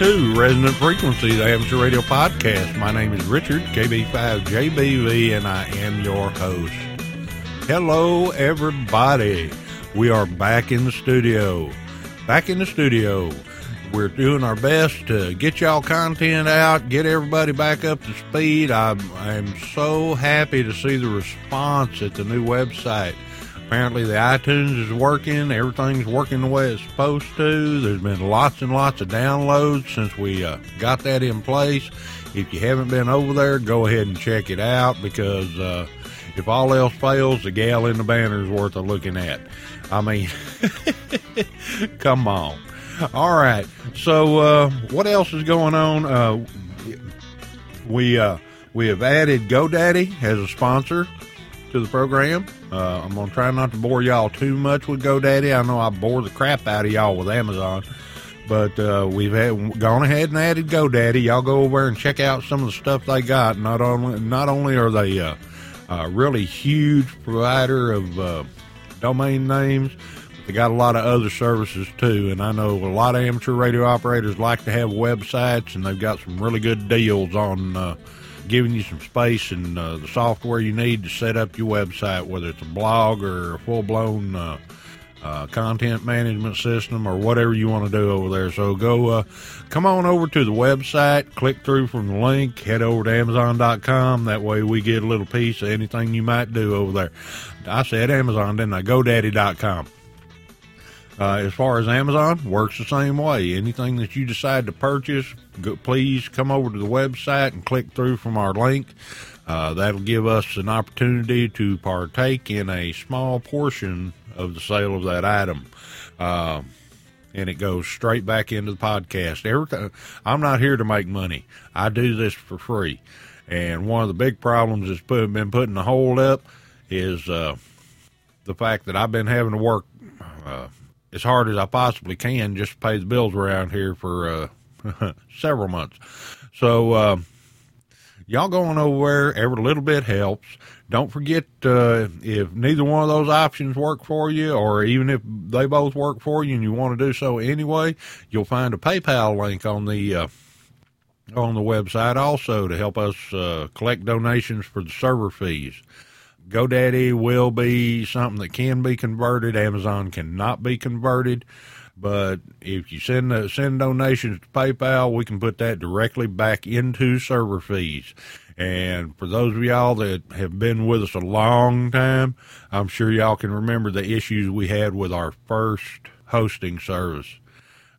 To Resonant Frequency, the Amateur Radio Podcast. My name is Richard, KB5JBV, and I am your host. Hello, everybody. We are back in the studio. Back in the studio. We're doing our best to get y'all content out, get everybody back up to speed. I'm, I'm so happy to see the response at the new website. Apparently, the iTunes is working. Everything's working the way it's supposed to. There's been lots and lots of downloads since we uh, got that in place. If you haven't been over there, go ahead and check it out because uh, if all else fails, the gal in the banner is worth a looking at. I mean, come on. All right. So, uh, what else is going on? Uh, we uh, we have added GoDaddy as a sponsor to the program. Uh, I'm gonna try not to bore y'all too much with GoDaddy. I know I bore the crap out of y'all with Amazon, but uh, we've had, gone ahead and added GoDaddy. Y'all go over and check out some of the stuff they got. Not only not only are they a uh, really huge provider of uh, domain names, but they got a lot of other services too. And I know a lot of amateur radio operators like to have websites, and they've got some really good deals on uh, giving you some space and uh, the software you need to set up your website, whether it's a blog or a full blown uh, uh, content management system or whatever you want to do over there. So go, uh, come on over to the website, click through from the link, head over to Amazon.com. That way we get a little piece of anything you might do over there. I said Amazon, didn't I? GoDaddy.com. Uh, as far as Amazon, works the same way. Anything that you decide to purchase, go, please come over to the website and click through from our link. Uh, that'll give us an opportunity to partake in a small portion of the sale of that item. Uh, and it goes straight back into the podcast. Everything, I'm not here to make money. I do this for free. And one of the big problems that's put, been putting the hold up is uh, the fact that I've been having to work uh, as hard as I possibly can just to pay the bills around here for uh, several months. So, uh, y'all going over there, every little bit helps. Don't forget uh, if neither one of those options work for you, or even if they both work for you and you want to do so anyway, you'll find a PayPal link on the uh, on the website also to help us uh, collect donations for the server fees. GoDaddy will be something that can be converted. Amazon cannot be converted. But if you send uh, send donations to PayPal, we can put that directly back into server fees. And for those of y'all that have been with us a long time, I'm sure y'all can remember the issues we had with our first hosting service.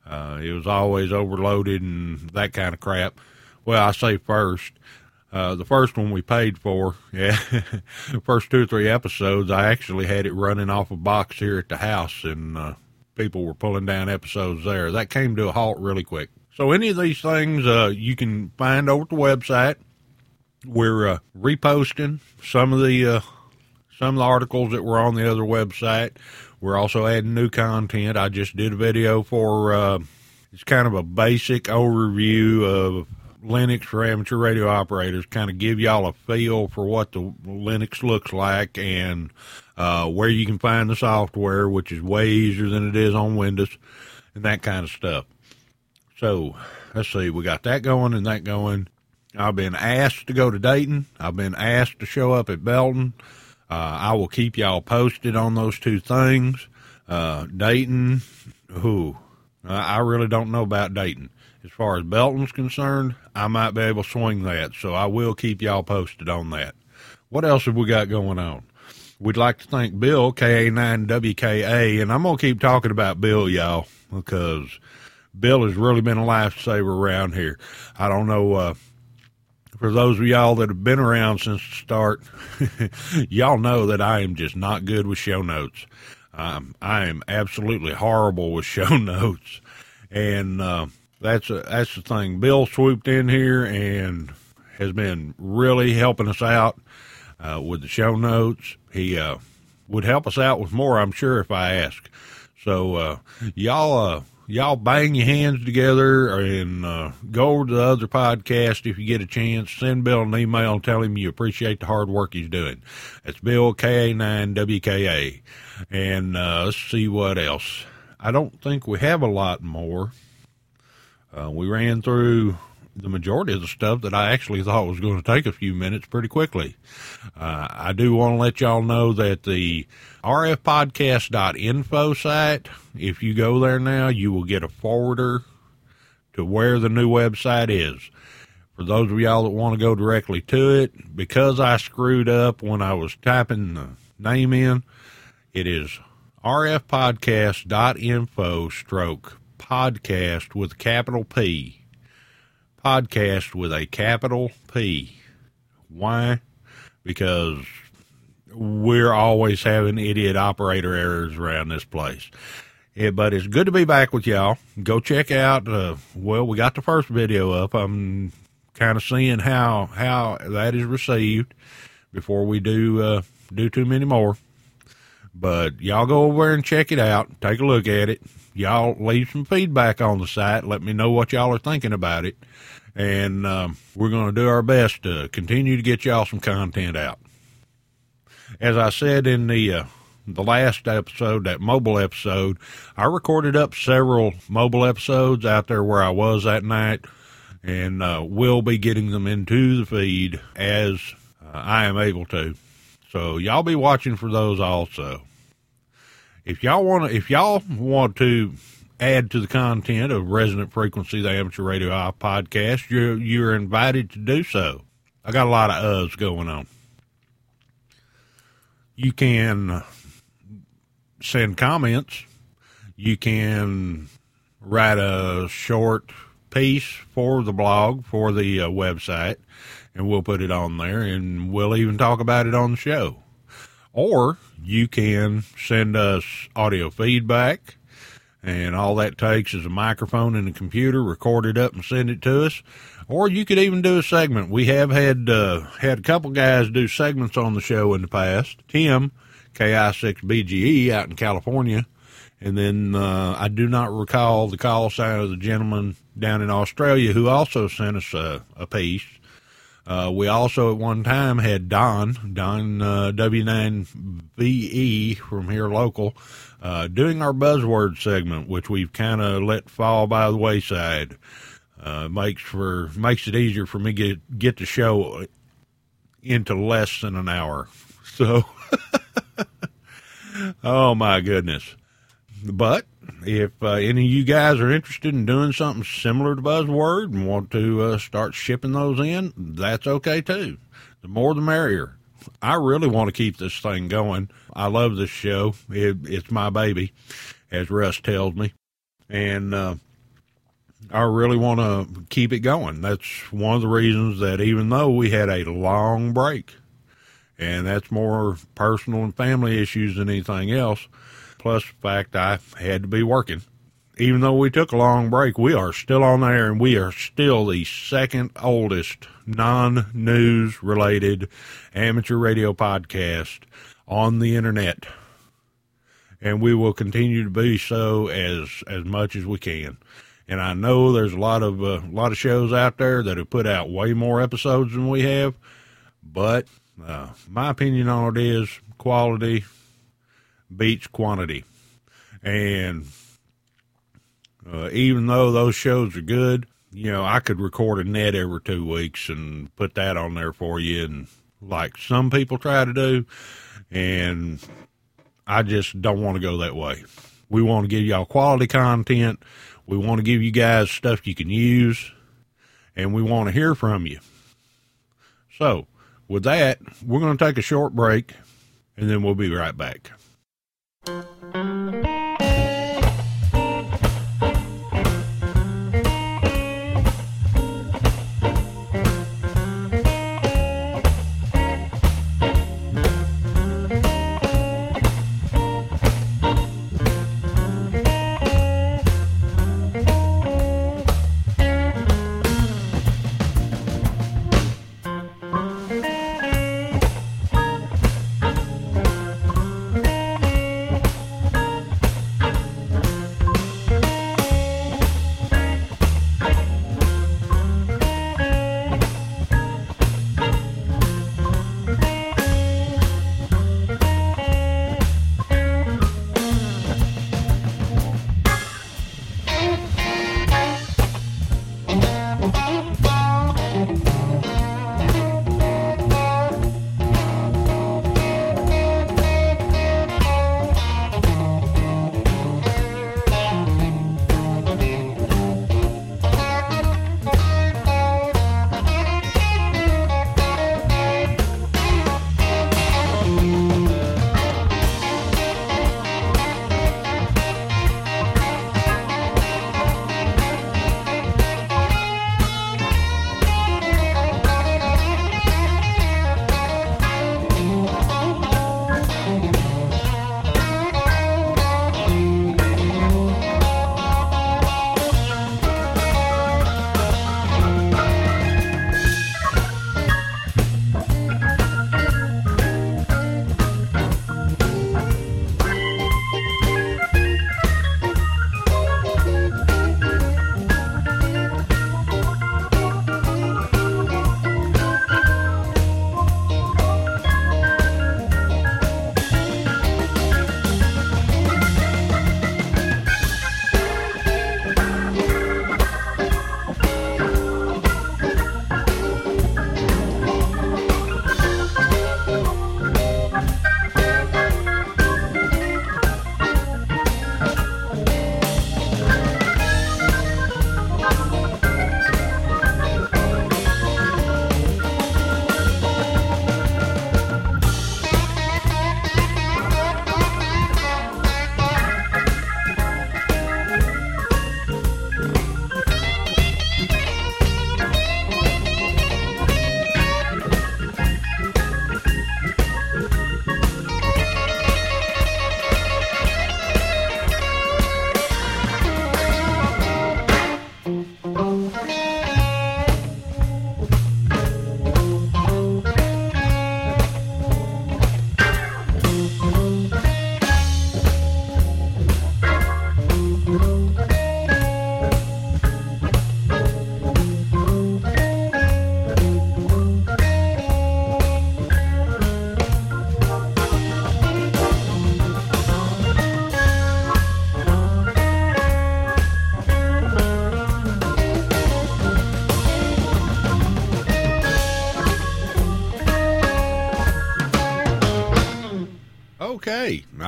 Uh, it was always overloaded and that kind of crap. Well, I say first. Uh, the first one we paid for, yeah, first two or three episodes, I actually had it running off a box here at the house, and uh, people were pulling down episodes there. That came to a halt really quick. So any of these things uh, you can find over at the website. We're uh, reposting some of the uh, some of the articles that were on the other website. We're also adding new content. I just did a video for uh, it's kind of a basic overview of Linux for amateur radio operators, kind of give y'all a feel for what the Linux looks like and uh, where you can find the software, which is way easier than it is on Windows, and that kind of stuff. So let's see, we got that going and that going. I've been asked to go to Dayton. I've been asked to show up at Belton. Uh, I will keep y'all posted on those two things. Uh, Dayton, who I really don't know about Dayton. As far as Belton's concerned, I might be able to swing that. So I will keep y'all posted on that. What else have we got going on? We'd like to thank Bill, KA9WKA, and I'm going to keep talking about Bill, y'all, because Bill has really been a lifesaver around here. I don't know, uh, for those of y'all that have been around since the start, y'all know that I am just not good with show notes. Um, I am absolutely horrible with show notes. And, uh, that's a, that's the thing. Bill swooped in here and has been really helping us out uh, with the show notes. He uh, would help us out with more, I'm sure, if I ask. So uh, y'all, uh, y'all bang your hands together and uh, go over to the other podcast if you get a chance. Send Bill an email and tell him you appreciate the hard work he's doing. It's Bill KA9WKA. And uh, let's see what else. I don't think we have a lot more. Uh, we ran through the majority of the stuff that I actually thought was going to take a few minutes pretty quickly. Uh, I do want to let y'all know that the rfpodcast.info site, if you go there now, you will get a forwarder to where the new website is. For those of y'all that want to go directly to it, because I screwed up when I was typing the name in, it is rfpodcast.info stroke podcast with capital P podcast with a capital P. Why? Because we're always having idiot operator errors around this place. But it's good to be back with y'all. Go check out. Uh, well, we got the first video up. I'm kind of seeing how how that is received before we do uh, do too many more. But y'all go over and check it out. Take a look at it. Y'all leave some feedback on the site. Let me know what y'all are thinking about it and um, we're going to do our best to continue to get y'all some content out. As I said in the uh, the last episode, that mobile episode, I recorded up several mobile episodes out there where I was that night, and uh, will be getting them into the feed as uh, I am able to. So y'all be watching for those also. If y'all want to, if y'all want to add to the content of Resonant Frequency, the Amateur Radio Eye podcast, you're, you're invited to do so. I got a lot of uhs going on. You can send comments. You can write a short piece for the blog, for the uh, website, and we'll put it on there and we'll even talk about it on the show. Or you can send us audio feedback and all that takes is a microphone and a computer, record it up and send it to us. Or you could even do a segment. We have had uh, had a couple guys do segments on the show in the past. Tim, KI6BGE out in California, and then uh, I do not recall the call sign of the gentleman down in Australia who also sent us a, a piece. Uh, we also at one time had Don, Don uh, W9VE from here local, uh, doing our buzzword segment, which we've kind of let fall by the wayside. Uh, makes for makes it easier for me to get get the show into less than an hour. So, oh my goodness! But if uh, any of you guys are interested in doing something similar to Buzzword and want to uh, start shipping those in, that's okay too. The more the merrier. I really want to keep this thing going. I love this show. It, it's my baby, as Russ tells me. And uh, I really want to keep it going. That's one of the reasons that even though we had a long break, and that's more personal and family issues than anything else, plus the fact I had to be working. Even though we took a long break, we are still on there and we are still the second oldest non news related amateur radio podcast on the internet. And we will continue to be so as, as much as we can. And I know there's a lot of, uh, a lot of shows out there that have put out way more episodes than we have, but, uh, my opinion on it is quality beats quantity. And uh, even though those shows are good, you know, I could record a net every two weeks and put that on there for you, and like some people try to do, and I just don't want to go that way. We want to give y'all quality content. We want to give you guys stuff you can use, and we want to hear from you. So, with that, we're going to take a short break, and then we'll be right back. Okay,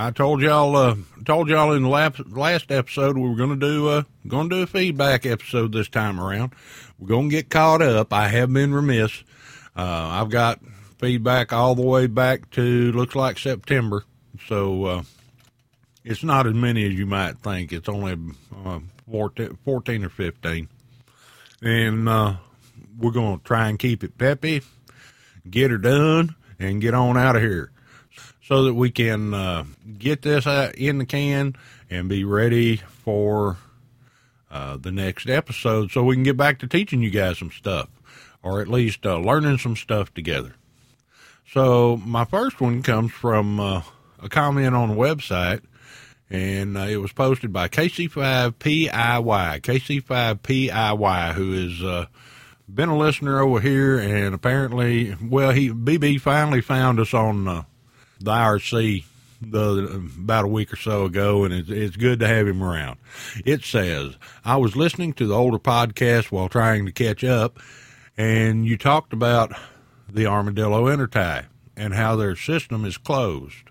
I told y'all, uh, told y'all in the last, last episode we were going to do, uh, going to do a feedback episode this time around. We're going to get caught up. I have been remiss. Uh, I've got feedback all the way back to looks like September, so uh, it's not as many as you might think. It's only uh, 14, 14 or fifteen, and uh, we're going to try and keep it peppy, get her done, and get on out of here so that we can uh, get this in the can and be ready for uh, the next episode so we can get back to teaching you guys some stuff or at least uh, learning some stuff together. So, my first one comes from uh, a comment on the website, and uh, it was posted by KC5PIY. KC5PIY, who uh, been a listener over here, and apparently, well, he BB finally found us on the IRC the about a week or so ago, and it's, it's good to have him around. It says, I was listening to the older podcast while trying to catch up, and you talked about the Armadillo Intertie and how their system is closed.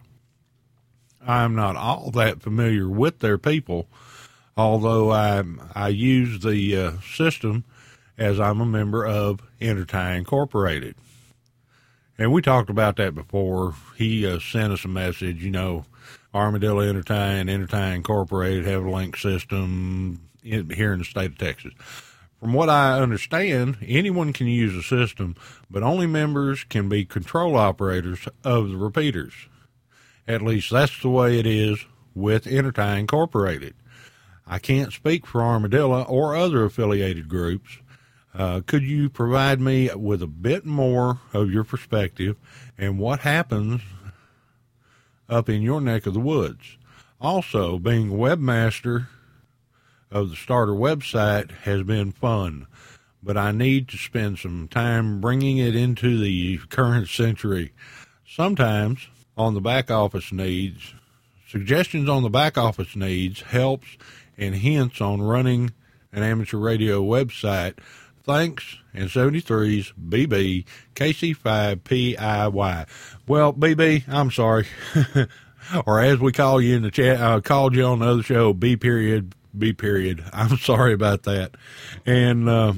I'm not all that familiar with their people, although I I use the uh, system as I'm a member of Intertie Incorporated. And we talked about that before. He uh, sent us a message, you know, Armadillo Intertie and Intertie Incorporated have a link system in, here in the state of Texas. From what I understand, anyone can use the system, but only members can be control operators of the repeaters. At least that's the way it is with Intertie Incorporated. I can't speak for Armadillo or other affiliated groups. Uh, could you provide me with a bit more of your perspective and what happens up in your neck of the woods? Also, being webmaster of the starter website has been fun, but I need to spend some time bringing it into the current century. Sometimes on the back office needs, suggestions on the back office needs helps and hints on running an amateur radio website. Thanks and 73's BB KC5PIY. Well, BB, I'm sorry. or as we call you in the chat, I uh, called you on the other show, B period, B period. I'm sorry about that. And, uh,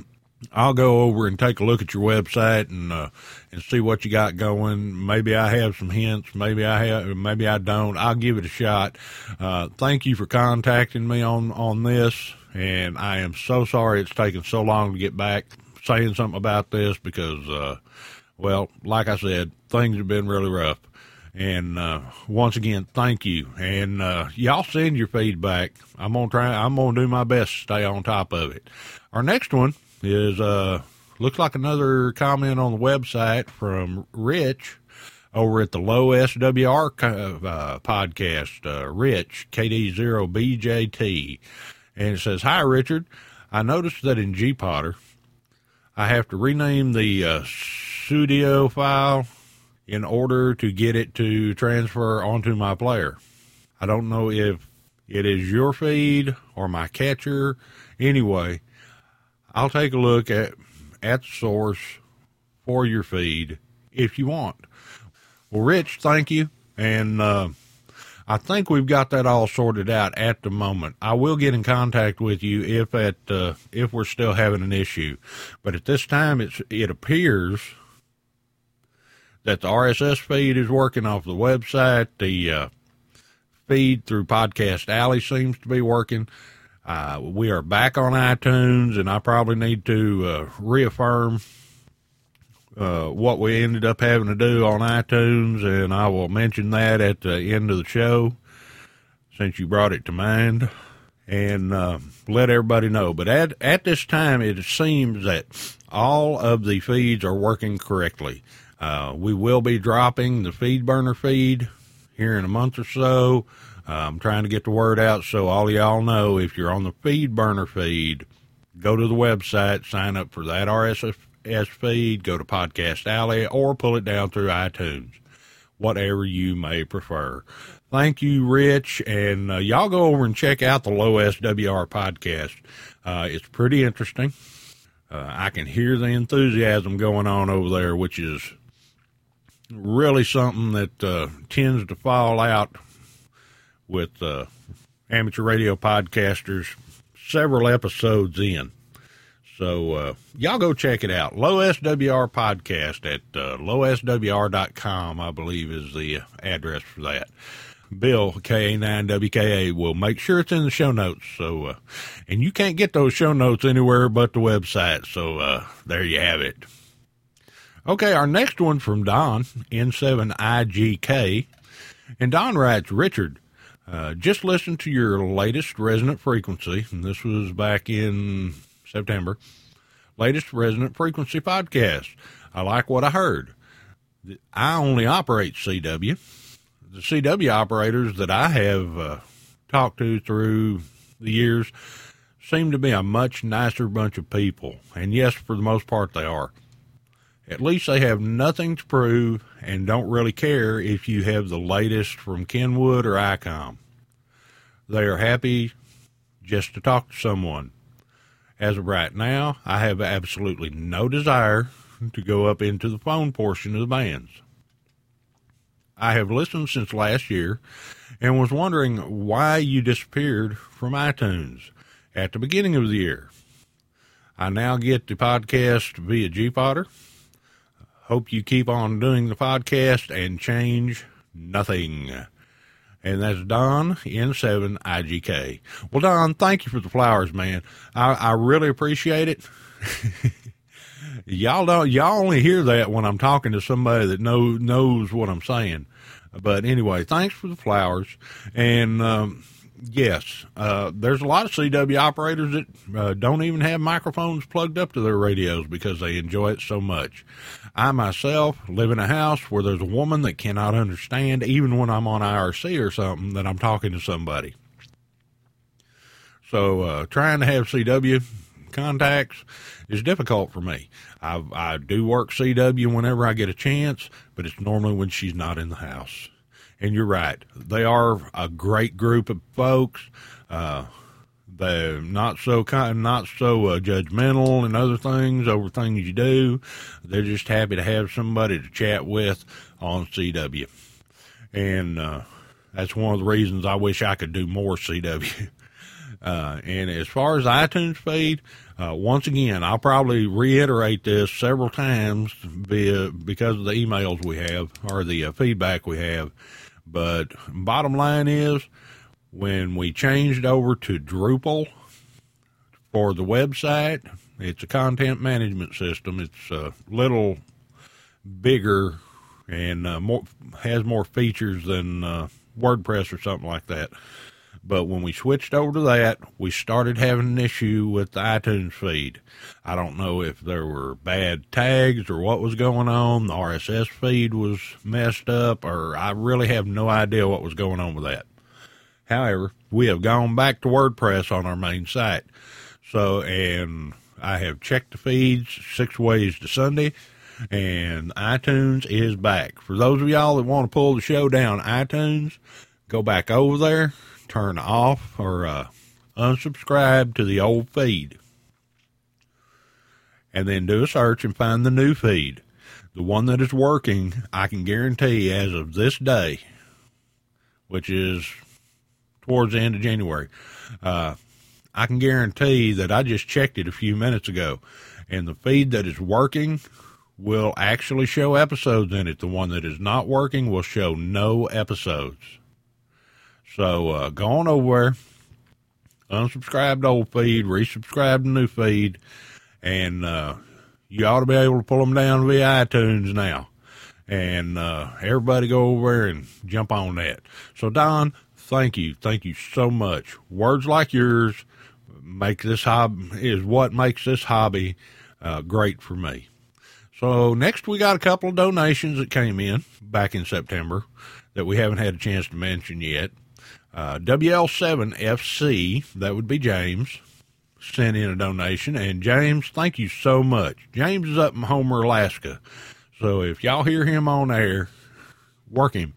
I'll go over and take a look at your website and uh, and see what you got going. Maybe I have some hints. Maybe I have. Maybe I don't. I'll give it a shot. Uh, thank you for contacting me on on this, and I am so sorry it's taken so long to get back saying something about this because, uh, well, like I said, things have been really rough. And uh, once again, thank you. And uh, y'all send your feedback. I'm gonna try. I'm gonna do my best to stay on top of it. Our next one is uh looks like another comment on the website from Rich over at the low SWR uh, podcast. Uh, Rich KD0BJT, and it says, "Hi Richard, I noticed that in GPodder, I have to rename the uh, Sudio file." In order to get it to transfer onto my player. I don't know if it is your feed or my catcher. Anyway, I'll take a look at at source for your feed if you want. Well, Rich, thank you, and uh, I think we've got that all sorted out at the moment. I will get in contact with you if at uh, if we're still having an issue, but at this time, it's it appears that the RSS feed is working off the website. The uh, feed through Podcast Alley seems to be working. Uh, we are back on iTunes, and I probably need to uh, reaffirm uh, what we ended up having to do on iTunes, and I will mention that at the end of the show since you brought it to mind and uh, let everybody know. But at, at this time, it seems that all of the feeds are working correctly. Uh, we will be dropping the feed burner feed here in a month or so. I'm trying to get the word out so all y'all know if you're on the feed burner feed, go to the website, sign up for that RSS feed, go to Podcast Alley, or pull it down through iTunes, whatever you may prefer. Thank you, Rich, and uh, y'all go over and check out the Low SWR podcast. Uh, it's pretty interesting. Uh, I can hear the enthusiasm going on over there, which is really something that uh, tends to fall out with uh, amateur radio podcasters several episodes in. So uh, y'all go check it out. Low SWR podcast at uh, lowswr.com, I believe, is the address for that. Bill KA9WKA will make sure it's in the show notes. So, uh, and you can't get those show notes anywhere but the website. So, uh, there you have it. Okay, our next one from Don, N7IGK. And Don writes, Richard, uh, just listen to your latest resonant frequency, and this was back in September. Latest resonant frequency podcast. I like what I heard. I only operate CW. The CW operators that I have uh, talked to through the years seem to be a much nicer bunch of people. And yes, for the most part, they are. At least they have nothing to prove and don't really care if you have the latest from Kenwood or ICOM. They are happy just to talk to someone. As of right now, I have absolutely no desire to go up into the phone portion of the bands. I have listened since last year and was wondering why you disappeared from iTunes at the beginning of the year. I now get the podcast via GPodder. Hope you keep on doing the podcast and change nothing. And that's Don N7 IGK. Well, Don, thank you for the flowers, man. I, I really appreciate it. y'all don't, y'all only hear that when I'm talking to somebody that know, knows what I'm saying. But anyway, thanks for the flowers. And, um, yes, uh, there's a lot of CW operators that uh, don't even have microphones plugged up to their radios because they enjoy it so much. I myself live in a house where there's a woman that cannot understand, even when I'm on IRC or something, that I'm talking to somebody. So uh, trying to have CW contacts is difficult for me. I, I do work CW whenever I get a chance, but it's normally when she's not in the house. And you're right; they are a great group of folks. Uh, they're not so kind, not so uh, judgmental and other things over things you do. They're just happy to have somebody to chat with on CW, and uh, that's one of the reasons I wish I could do more CW. Uh, and as far as iTunes feed, uh, once again, I'll probably reiterate this several times via, because of the emails we have or the uh, feedback we have. But bottom line is, when we changed over to Drupal for the website, it's a content management system. It's a little bigger and uh, more has more features than uh, WordPress or something like that. But when we switched over to that, we started having an issue with the iTunes feed. I don't know if there were bad tags or what was going on. The RSS feed was messed up, or I really have no idea what was going on with that. However, we have gone back to WordPress on our main site. So, and I have checked the feeds six ways to Sunday, and iTunes is back. For those of y'all that want to pull the show down iTunes, go back over there turn off or uh, unsubscribe to the old feed. And then do a search and find the new feed. The one that is working, I can guarantee as of this day, which is towards the end of January, uh, I can guarantee that I just checked it a few minutes ago. And the feed that is working will actually show episodes in it. The one that is not working will show no episodes. So uh, go on over there, unsubscribe to old feed, resubscribe to new feed, and uh, you ought to be able to pull them down via iTunes now. And uh, everybody go over there and jump on that. So Don, thank you, thank you so much. Words like yours make this hobby is what makes this hobby uh, great for me. So next we got a couple of donations that came in back in September that we haven't had a chance to mention yet. Uh, WL7FC, that would be James, sent in a donation. And James, thank you so much. James is up in Homer, Alaska. So if y'all hear him on air, work him.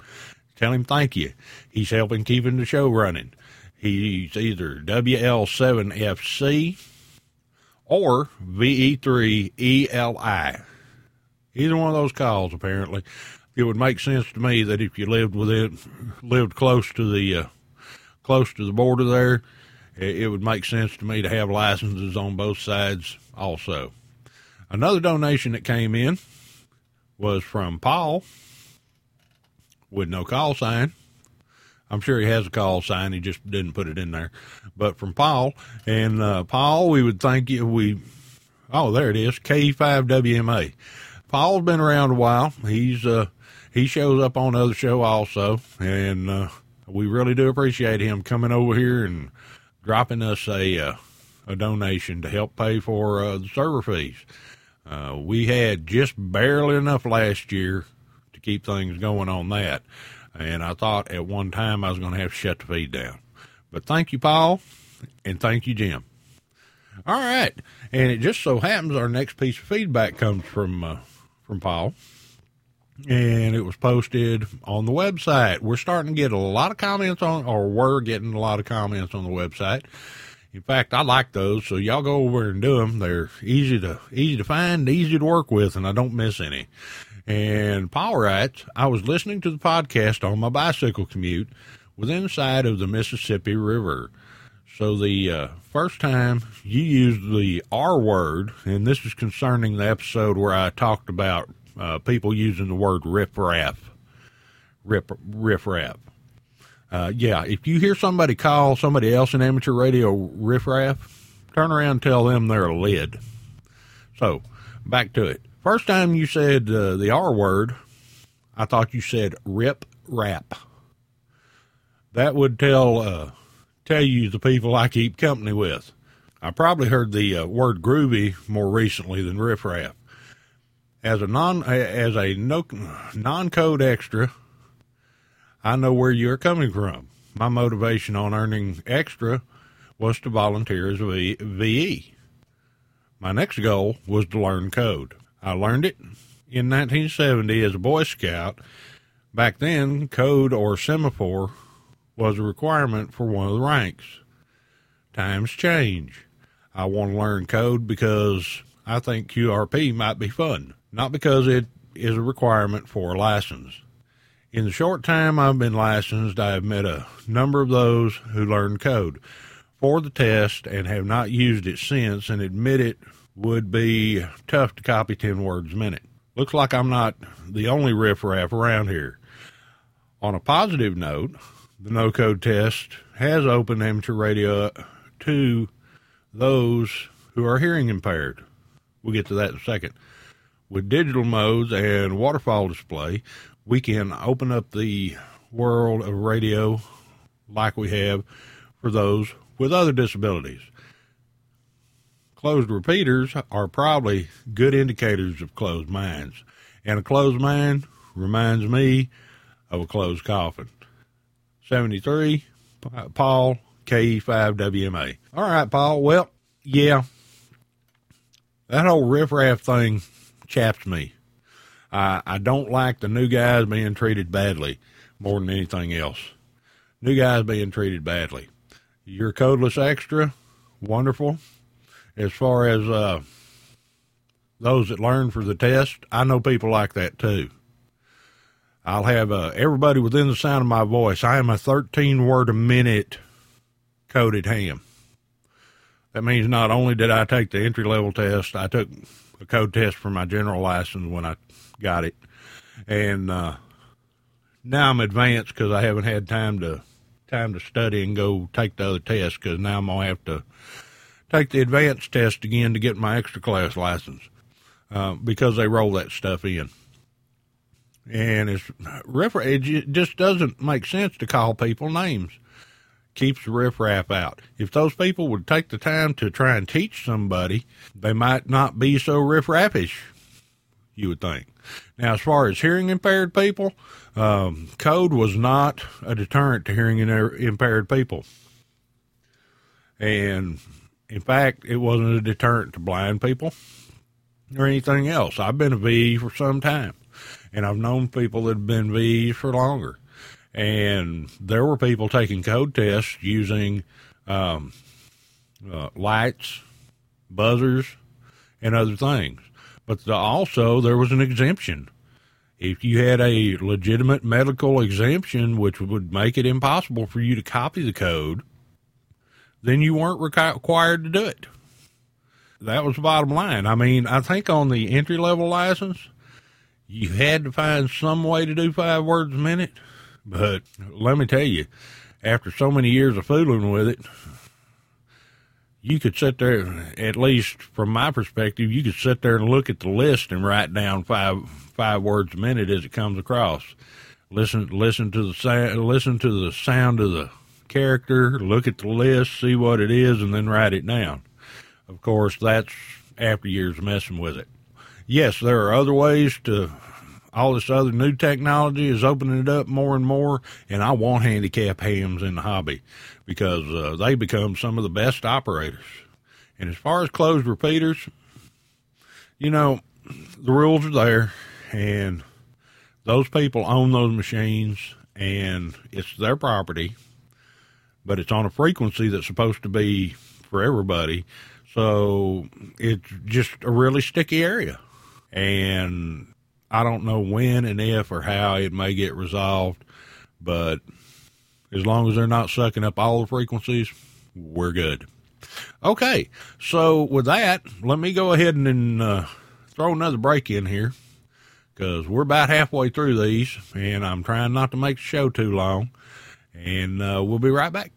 Tell him thank you. He's helping keeping the show running. He's either WL7FC or VE3ELI. Either one of those calls, apparently. It would make sense to me that if you lived within, lived close to the uh, close to the border there, it would make sense to me to have licenses on both sides also. Another donation that came in was from Paul with no call sign. I'm sure he has a call sign. He just didn't put it in there. But from Paul and uh, Paul, we would thank you. We oh, there it is, K5WMA. Paul's been around a while. He's uh, he shows up on other show also, and uh, we really do appreciate him coming over here and dropping us a uh, a donation to help pay for uh, the server fees. Uh, we had just barely enough last year to keep things going on that, and I thought at one time I was going to have to shut the feed down. But thank you, Paul, and thank you, Jim. All right, and it just so happens our next piece of feedback comes from uh, from Paul and it was posted on the website. We're starting to get a lot of comments on, or we're getting a lot of comments on the website. In fact, I like those, so y'all go over and do them. They're easy to easy to find, easy to work with, and I don't miss any. And Paul writes, I was listening to the podcast on my bicycle commute within sight of the Mississippi River. So the uh, first time you used the R word, and this is concerning the episode where I talked about uh, people using the word riffraff. Rip, riffraff. Uh, yeah, if you hear somebody call somebody else in amateur radio riffraff, turn around and tell them they're a lid. So, back to it. First time you said uh, the R word, I thought you said rip rap. That would tell uh, tell you the people I keep company with. I probably heard the uh, word groovy more recently than riffraff. As a non as a no, non code extra, I know where you're coming from. My motivation on earning extra was to volunteer as a VE. My next goal was to learn code. I learned it in 1970 as a Boy Scout. Back then, code or semaphore was a requirement for one of the ranks. Times change. I want to learn code because I think QRP might be fun, not because it is a requirement for a license. In the short time I've been licensed, I have met a number of those who learned code for the test and have not used it since and admit it would be tough to copy 10 words a minute. Looks like I'm not the only riffraff around here. On a positive note, the no code test has opened amateur radio to those who are hearing impaired. We'll get to that in a second. With digital modes and waterfall display, we can open up the world of radio like we have for those with other disabilities. Closed repeaters are probably good indicators of closed minds, and a closed mind reminds me of a closed coffin. 73, Paul, KE5WMA. All right, Paul. Well, yeah, that whole riffraff thing chaps me. I, I don't like the new guys being treated badly more than anything else. New guys being treated badly. You're codeless extra, wonderful. As far as uh, those that learn for the test, I know people like that too. I'll have uh, everybody within the sound of my voice. I am a 13 word a minute coded ham. That means not only did I take the entry level test, I took a code test for my general license when I got it, and uh, now I'm advanced because I haven't had time to time to study and go take the other test because now I'm gonna have to take the advanced test again to get my extra class license uh, because they roll that stuff in and it's riff. It just doesn't make sense to call people names. Keeps the riffraff out. If those people would take the time to try and teach somebody, they might not be so riffraffish. You would think. Now, as far as hearing impaired people, um, code was not a deterrent to hearing impaired people, and in fact, it wasn't a deterrent to blind people or anything else. I've been a VE for some time and I've known people that have been VEs for longer. And there were people taking code tests using um, uh, lights, buzzers, and other things. But the, also, there was an exemption. If you had a legitimate medical exemption, which would make it impossible for you to copy the code, then you weren't required to do it. That was the bottom line. I mean, I think on the entry level license, you had to find some way to do five words a minute. But let me tell you, after so many years of fooling with it, you could sit there, at least from my perspective, you could sit there and look at the list and write down five five words a minute as it comes across. Listen, listen to the sound, listen to the sound of the character, look at the list, see what it is, and then write it down. Of course, that's after years messing with it yes, there are other ways to. All this other new technology is opening it up more and more, and I want handicap hams in the hobby because uh, they become some of the best operators. And as far as closed repeaters, you know, the rules are there, and those people own those machines, and it's their property, but it's on a frequency that's supposed to be for everybody. So it's just a really sticky area. And I don't know when and if or how it may get resolved, but as long as they're not sucking up all the frequencies, we're good. Okay, so with that, let me go ahead and uh, throw another break in here because we're about halfway through these, and I'm trying not to make the show too long. And uh, we'll be right back.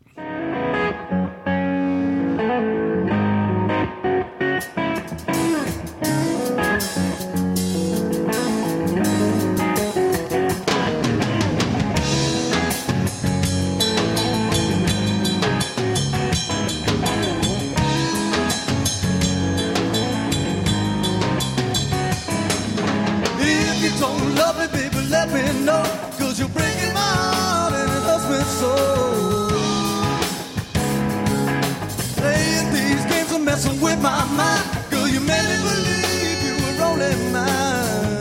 Messing with my mind. Girl, you made me believe you were only mine.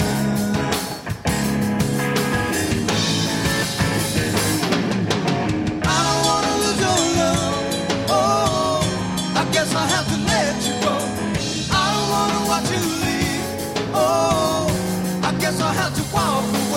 I don't wanna lose your love. Oh, I guess I have to let you go. I don't wanna watch you leave. Oh, I guess I have to walk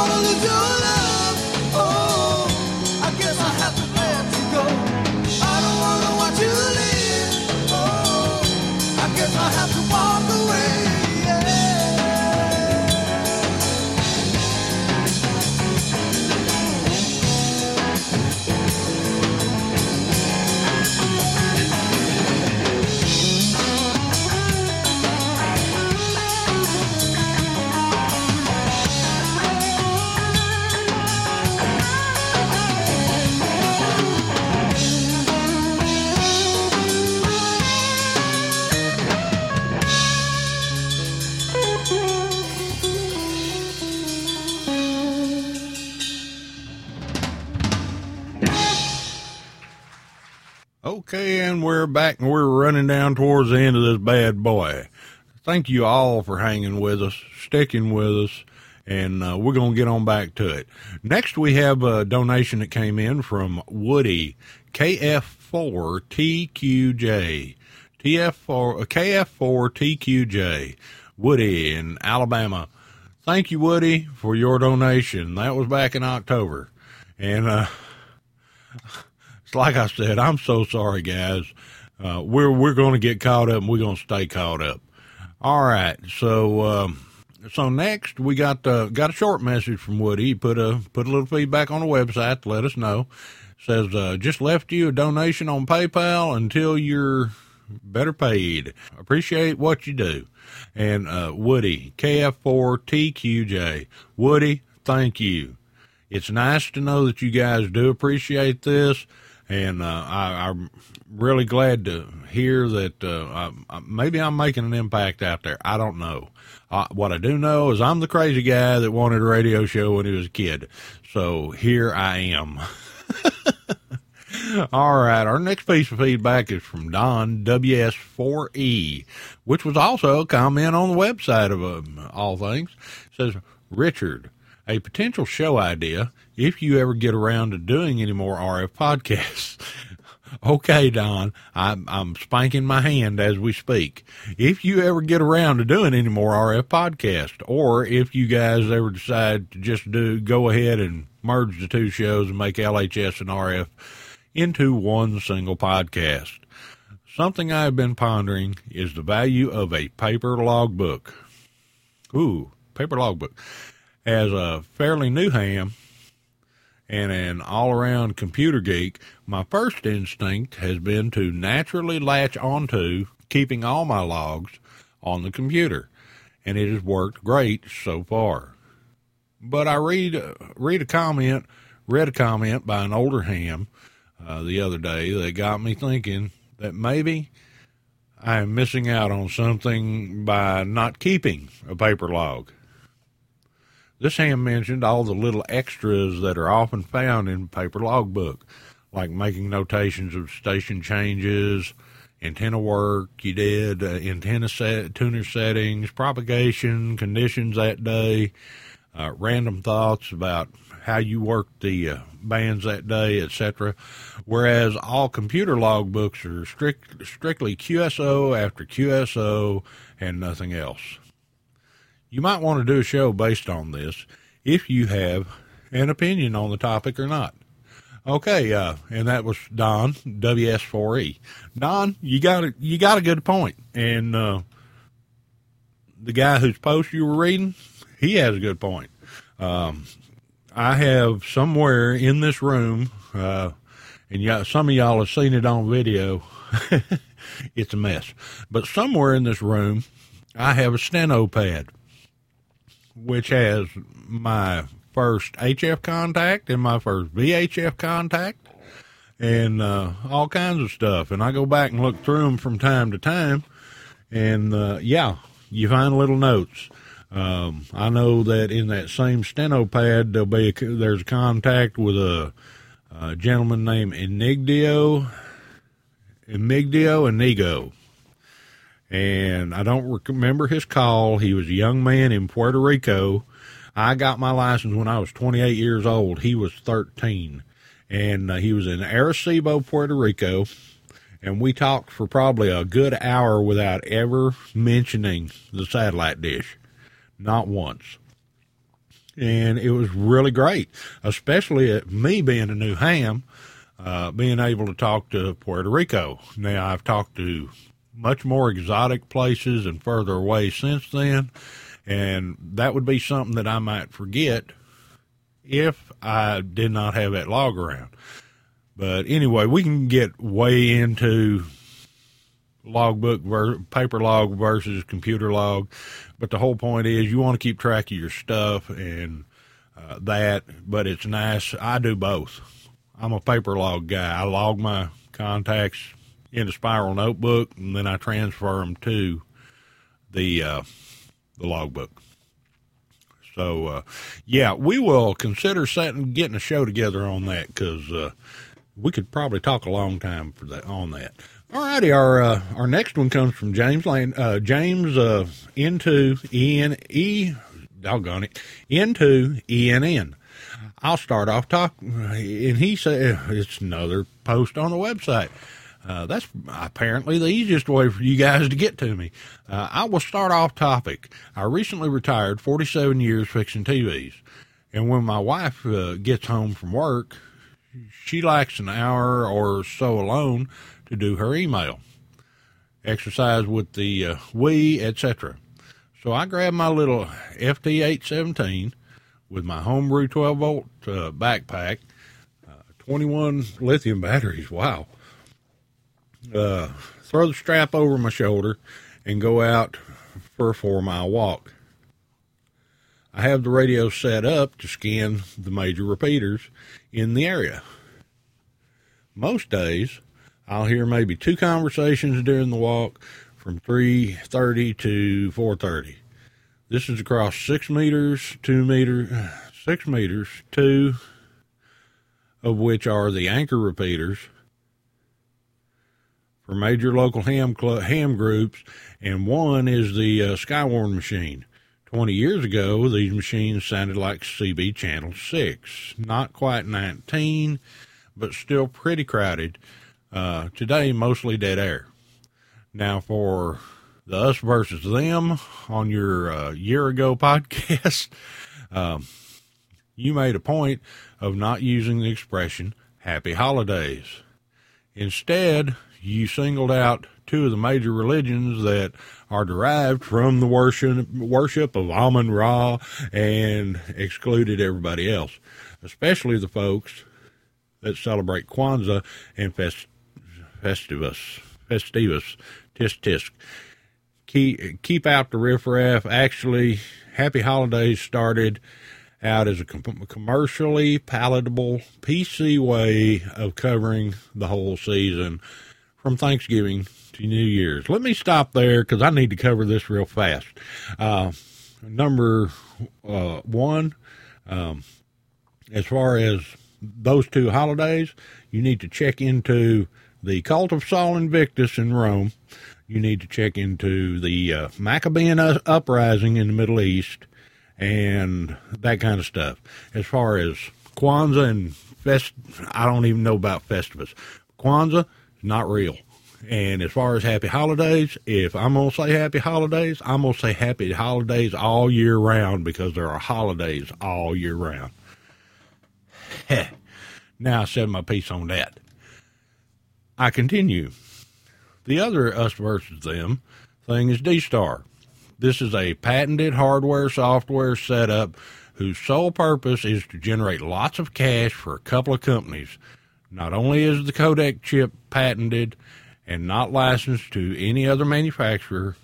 I don't wanna lose down towards the end of this bad boy. Thank you all for hanging with us, sticking with us, and uh, we're going to get on back to it. Next, we have a donation that came in from Woody, KF4TQJ. TF4, uh, KF4TQJ, Woody in Alabama. Thank you, Woody, for your donation. That was back in October. And, uh, it's like I said, I'm so sorry, guys. Uh, we're we're going to get caught up, and we're going to stay caught up. All right, so um, so next we got uh, got a short message from Woody. He put a put a little feedback on the website to let us know. Says uh, just left you a donation on PayPal until you're better paid. Appreciate what you do. And uh, Woody KF4TQJ Woody, thank you. It's nice to know that you guys do appreciate this, and uh, I, I'm really glad to hear that uh, I, maybe I'm making an impact out there. I don't know. Uh, what I do know is I'm the crazy guy that wanted a radio show when he was a kid. So here I am. All right, our next piece of feedback is from Don WS4E, which was also a comment on the website of uh, all things. It says, Richard, a potential show idea if you ever get around to doing any more RF podcasts. Okay, Don, I'm, I'm spanking my hand as we speak. If you ever get around to doing any more RF podcast, or if you guys ever decide to just do, go ahead and merge the two shows and make LHS and RF into one single podcast. Something I've been pondering is the value of a paper logbook. Ooh, paper logbook. As a fairly new ham and an all around computer geek, my first instinct has been to naturally latch onto keeping all my logs on the computer, and it has worked great so far. But I read read a comment, read a comment by an older ham uh, the other day that got me thinking that maybe I'm missing out on something by not keeping a paper log. This ham mentioned all the little extras that are often found in paper logbook, like making notations of station changes, antenna work you did, uh, antenna set, tuner settings, propagation, conditions that day, uh, random thoughts about how you worked the uh, bands that day, etc. Whereas all computer logbooks are strict, strictly QSO after QSO and nothing else. You might want to do a show based on this if you have an opinion on the topic or not. Okay, uh, and that was Don WS4E. Don, you got a, you got a good point, and uh, the guy whose post you were reading, he has a good point. Um, I have somewhere in this room, uh, and y'all, some of y'all have seen it on video. it's a mess, but somewhere in this room, I have a steno pad which has my first HF contact and my first VHF contact and uh, all kinds of stuff. And I go back and look through them from time to time. And uh, yeah, you find little notes. Um, I know that in that same steno pad, there'll be a, there's a contact with a, a gentleman named Enigdio, Enigdio Inigo and I don't remember his call. He was a young man in Puerto Rico. I got my license when I was 28 years old. He was 13, and uh, he was in Arecibo, Puerto Rico. And we talked for probably a good hour without ever mentioning the satellite dish, not once. And it was really great, especially at me being a new ham, uh, being able to talk to Puerto Rico. Now I've talked to much more exotic places and further away since then. And that would be something that I might forget if I did not have that log around. But anyway, we can get way into logbook ver- paper log versus computer log. But the whole point is you want to keep track of your stuff and uh, that. But it's nice. I do both. I'm a paper log guy. I log my contacts in a spiral notebook, and then I transfer them to the uh, the logbook. So, uh, yeah, we will consider setting getting a show together on that because uh, we could probably talk a long time for that on that. All righty, our uh, our next one comes from James uh, James uh, into E N E, doggone it, into E N N. I'll start off talk, and he said it's another post on the website. Uh, that's apparently the easiest way for you guys to get to me. Uh, I will start off topic. I recently retired, 47 years fixing TVs. And when my wife uh, gets home from work, she likes an hour or so alone to do her email, exercise with the uh, Wii, etc. So I grab my little FT817 with my homebrew 12 volt uh, backpack, uh, 21 lithium batteries. Wow uh, throw the strap over my shoulder and go out for a four mile walk. I have the radio set up to scan the major repeaters in the area. Most days, I'll hear maybe two conversations during the walk from 3:30 to 4:30. This is across six meters, two meter, six meters, two of which are the anchor repeaters for major local ham club, ham groups, and one is the uh, Skywarn machine. 20 years ago, these machines sounded like CB Channel 6. Not quite 19, but still pretty crowded. Uh, today, mostly dead air. Now, for the us versus them on your uh, year ago podcast, um, you made a point of not using the expression happy holidays. Instead, you singled out two of the major religions that are derived from the worship worship of Amun Ra and excluded everybody else, especially the folks that celebrate Kwanzaa and Fest, Festivus, Festivus, Tisk Tisk. Keep, keep out the riffraff. Actually, Happy Holidays started out as a com- commercially palatable PC way of covering the whole season from Thanksgiving to New Year's. Let me stop there because I need to cover this real fast. Uh, number uh, one, um, as far as those two holidays, you need to check into the cult of Sol Invictus in Rome. You need to check into the uh, Maccabean uprising in the Middle East and that kind of stuff. As far as Kwanzaa and Fest, I don't even know about Festivus. Kwanzaa, not real. And as far as happy holidays, if I'm going to say happy holidays, I'm going to say happy holidays all year round because there are holidays all year round. now I said my piece on that. I continue. The other us versus them thing is D Star. This is a patented hardware software setup whose sole purpose is to generate lots of cash for a couple of companies. Not only is the codec chip patented and not licensed to any other manufacturer,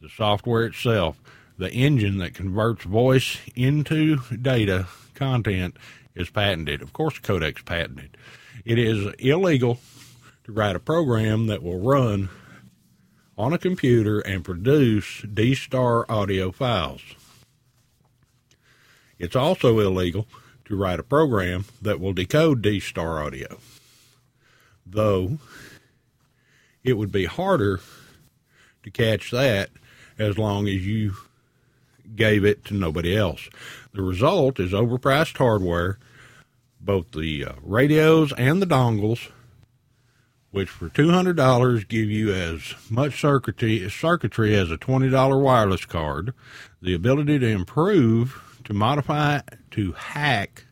the software itself, the engine that converts voice into data content is patented. Of course, codec's patented. It is illegal to write a program that will run on a computer and produce D Star audio files. It's also illegal to write a program that will decode D Star audio, though it would be harder to catch that as long as you gave it to nobody else. The result is overpriced hardware, both the uh, radios and the dongles which for $200 give you as much circuitry, circuitry as a $20 wireless card, the ability to improve, to modify, to hack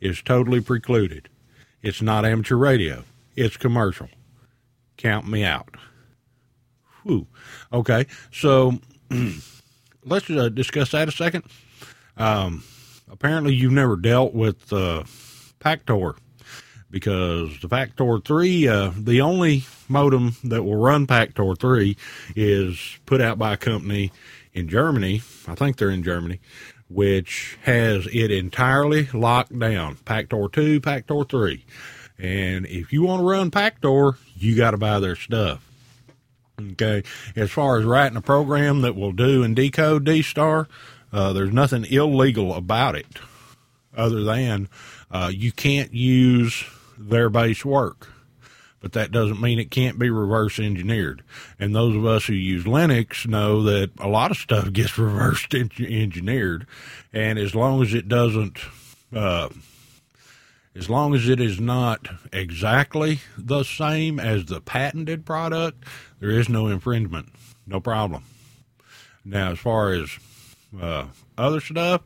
is totally precluded. It's not amateur radio. It's commercial. Count me out. Whew. Okay, so let's uh, discuss that a second. Um, apparently, you've never dealt with uh, Pactor because the Pactor 3, uh, the only modem that will run Pactor 3 is put out by a company in Germany. I think they're in Germany, which has it entirely locked down. Pactor 2, Pactor 3. And if you want to run Pactor, you got to buy their stuff. Okay. As far as writing a program that will do and decode D Star, uh, there's nothing illegal about it other than uh, you can't use their base work. But that doesn't mean it can't be reverse engineered. And those of us who use Linux know that a lot of stuff gets reverse engineered. And as long as it doesn't, uh, as long as it is not exactly the same as the patented product, there is no infringement. No problem. Now, as far as uh, other stuff,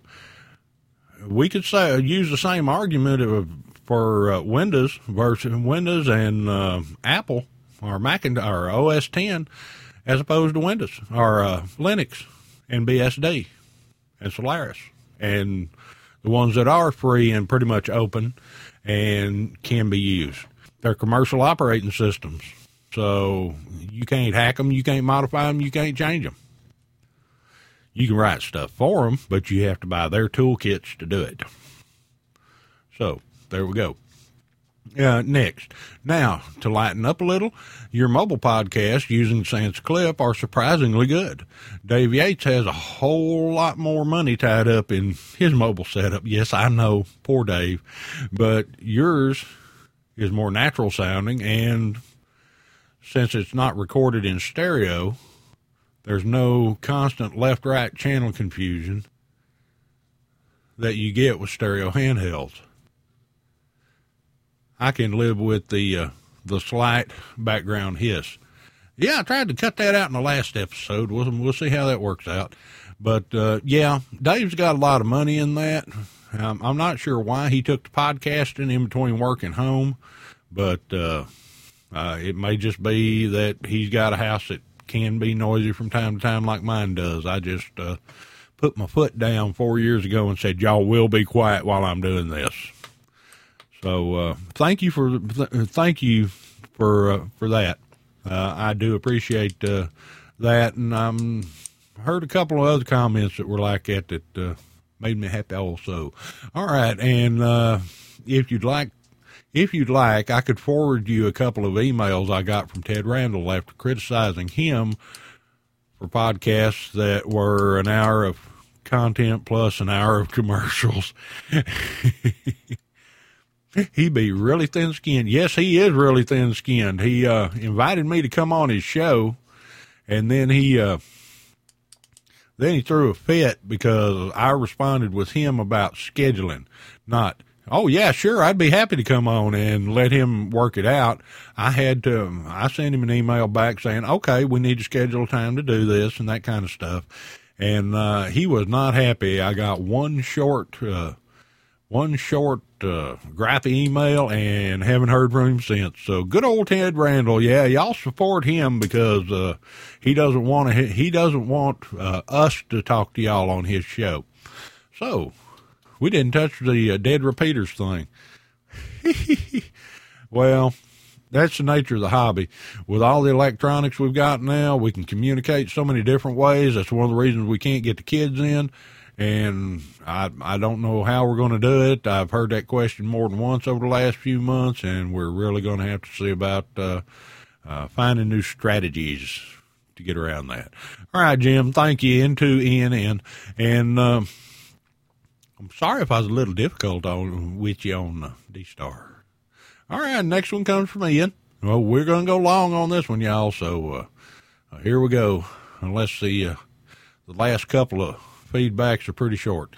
we could say use the same argument of for uh, Windows versus Windows and uh, Apple or Macintosh or OS 10 as opposed to Windows or uh, Linux and BSD and Solaris and the ones that are free and pretty much open and can be used. They're commercial operating systems, so you can't hack them, you can't modify them, you can't change them. You can write stuff for them, but you have to buy their toolkits to do it. So there we go. Uh, next, now to lighten up a little, your mobile podcasts using Sansa Clip are surprisingly good. Dave Yates has a whole lot more money tied up in his mobile setup. Yes, I know, poor Dave, but yours is more natural sounding, and since it's not recorded in stereo, there's no constant left right channel confusion that you get with stereo handhelds. I can live with the uh, the slight background hiss. Yeah, I tried to cut that out in the last episode. We'll, we'll see how that works out. But uh, yeah, Dave's got a lot of money in that. Um, I'm not sure why he took the podcasting in between work and home, but uh, uh, it may just be that he's got a house that can be noisy from time to time, like mine does. I just uh, put my foot down four years ago and said, "Y'all will be quiet while I'm doing this." So uh, thank you for th- thank you for uh, for that. Uh, I do appreciate uh, that, and I um, heard a couple of other comments that were like that that uh, made me happy also. All right, and uh, if you'd like. If you'd like, I could forward you a couple of emails I got from Ted Randall after criticizing him for podcasts that were an hour of content plus an hour of commercials. he be really thin skinned. Yes, he is really thin skinned. He uh, invited me to come on his show, and then he uh, then he threw a fit because I responded with him about scheduling, not. Oh yeah, sure. I'd be happy to come on and let him work it out. I had to. I sent him an email back saying, "Okay, we need to schedule time to do this and that kind of stuff." And uh, he was not happy. I got one short, uh, one short uh, graphic email and haven't heard from him since. So good old Ted Randall. Yeah, y'all support him because, uh, he doesn't want to, he doesn't want, uh, us to talk to y'all on his show. So we didn't touch the uh, dead repeaters thing. well, that's the nature of the hobby. With all the electronics we've got now, we can communicate so many different ways. That's one of the reasons we can't get the kids in and I I don't know how we're going to do it. I've heard that question more than once over the last few months, and we're really going to have to see about uh, uh, finding new strategies to get around that. All right, Jim. Thank you. Into ENN, and um, I'm sorry if I was a little difficult on with you on uh, D Star. All right, next one comes from Ian. Well, we're going to go long on this one, y'all. So uh, here we go. Let's see uh, the last couple of feedbacks are pretty short.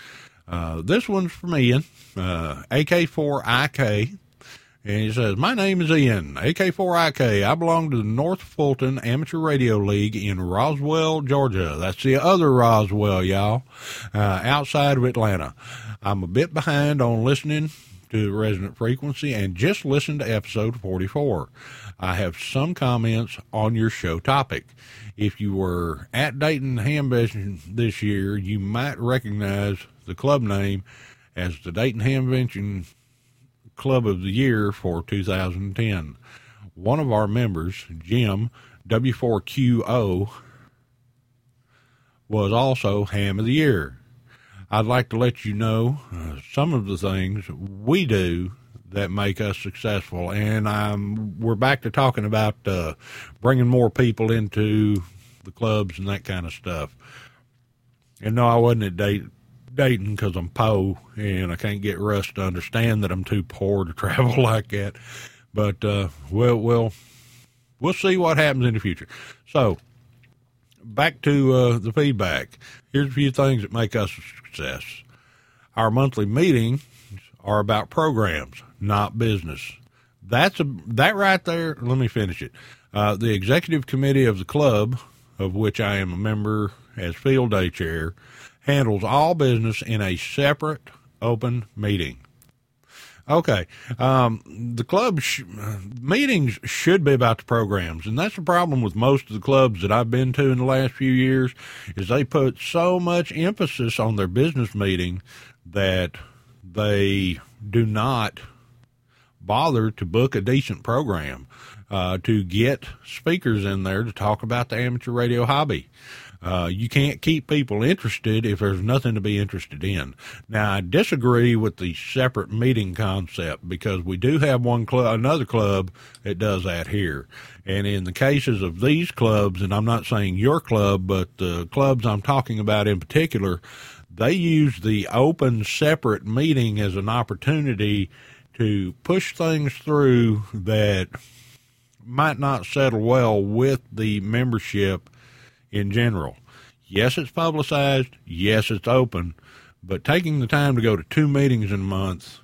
Uh, this one's from Ian, uh, AK4IK. And he says, My name is Ian, AK4IK. I belong to the North Fulton Amateur Radio League in Roswell, Georgia. That's the other Roswell, y'all, uh, outside of Atlanta. I'm a bit behind on listening to Resonant Frequency and just listened to episode 44. I have some comments on your show topic. If you were at Dayton Hamvention this year, you might recognize the club name as the Dayton Hamvention Club of the Year for 2010. One of our members, Jim W4QO, was also Ham of the Year. I'd like to let you know uh, some of the things we do that make us successful. And I'm, we're back to talking about uh, bringing more people into the clubs and that kind of stuff. And no, I wasn't at Dayton because I'm poor and I can't get Russ to understand that I'm too poor to travel like that. But uh, well, well, we'll see what happens in the future. So back to uh, the feedback. Here's a few things that make us a success. Our monthly meetings are about programs not business. That's a that right there. Let me finish it. Uh, the executive committee of the club, of which I am a member as field day chair, handles all business in a separate open meeting. Okay. Um, the club sh- meetings should be about the programs, and that's the problem with most of the clubs that I've been to in the last few years is they put so much emphasis on their business meeting that they do not bother to book a decent program. uh, to get speakers in there to talk about the amateur radio hobby. Uh, you can't keep people interested if there's nothing to be interested in. Now, I disagree with the separate meeting concept because we do have one club, another club that does that here. And in the cases of these clubs, and I'm not saying your club, but the clubs I'm talking about in particular, they use the open separate meeting as an opportunity to push things through that might not settle well with the membership in general. Yes, it's publicized. Yes, it's open. But taking the time to go to two meetings in a month,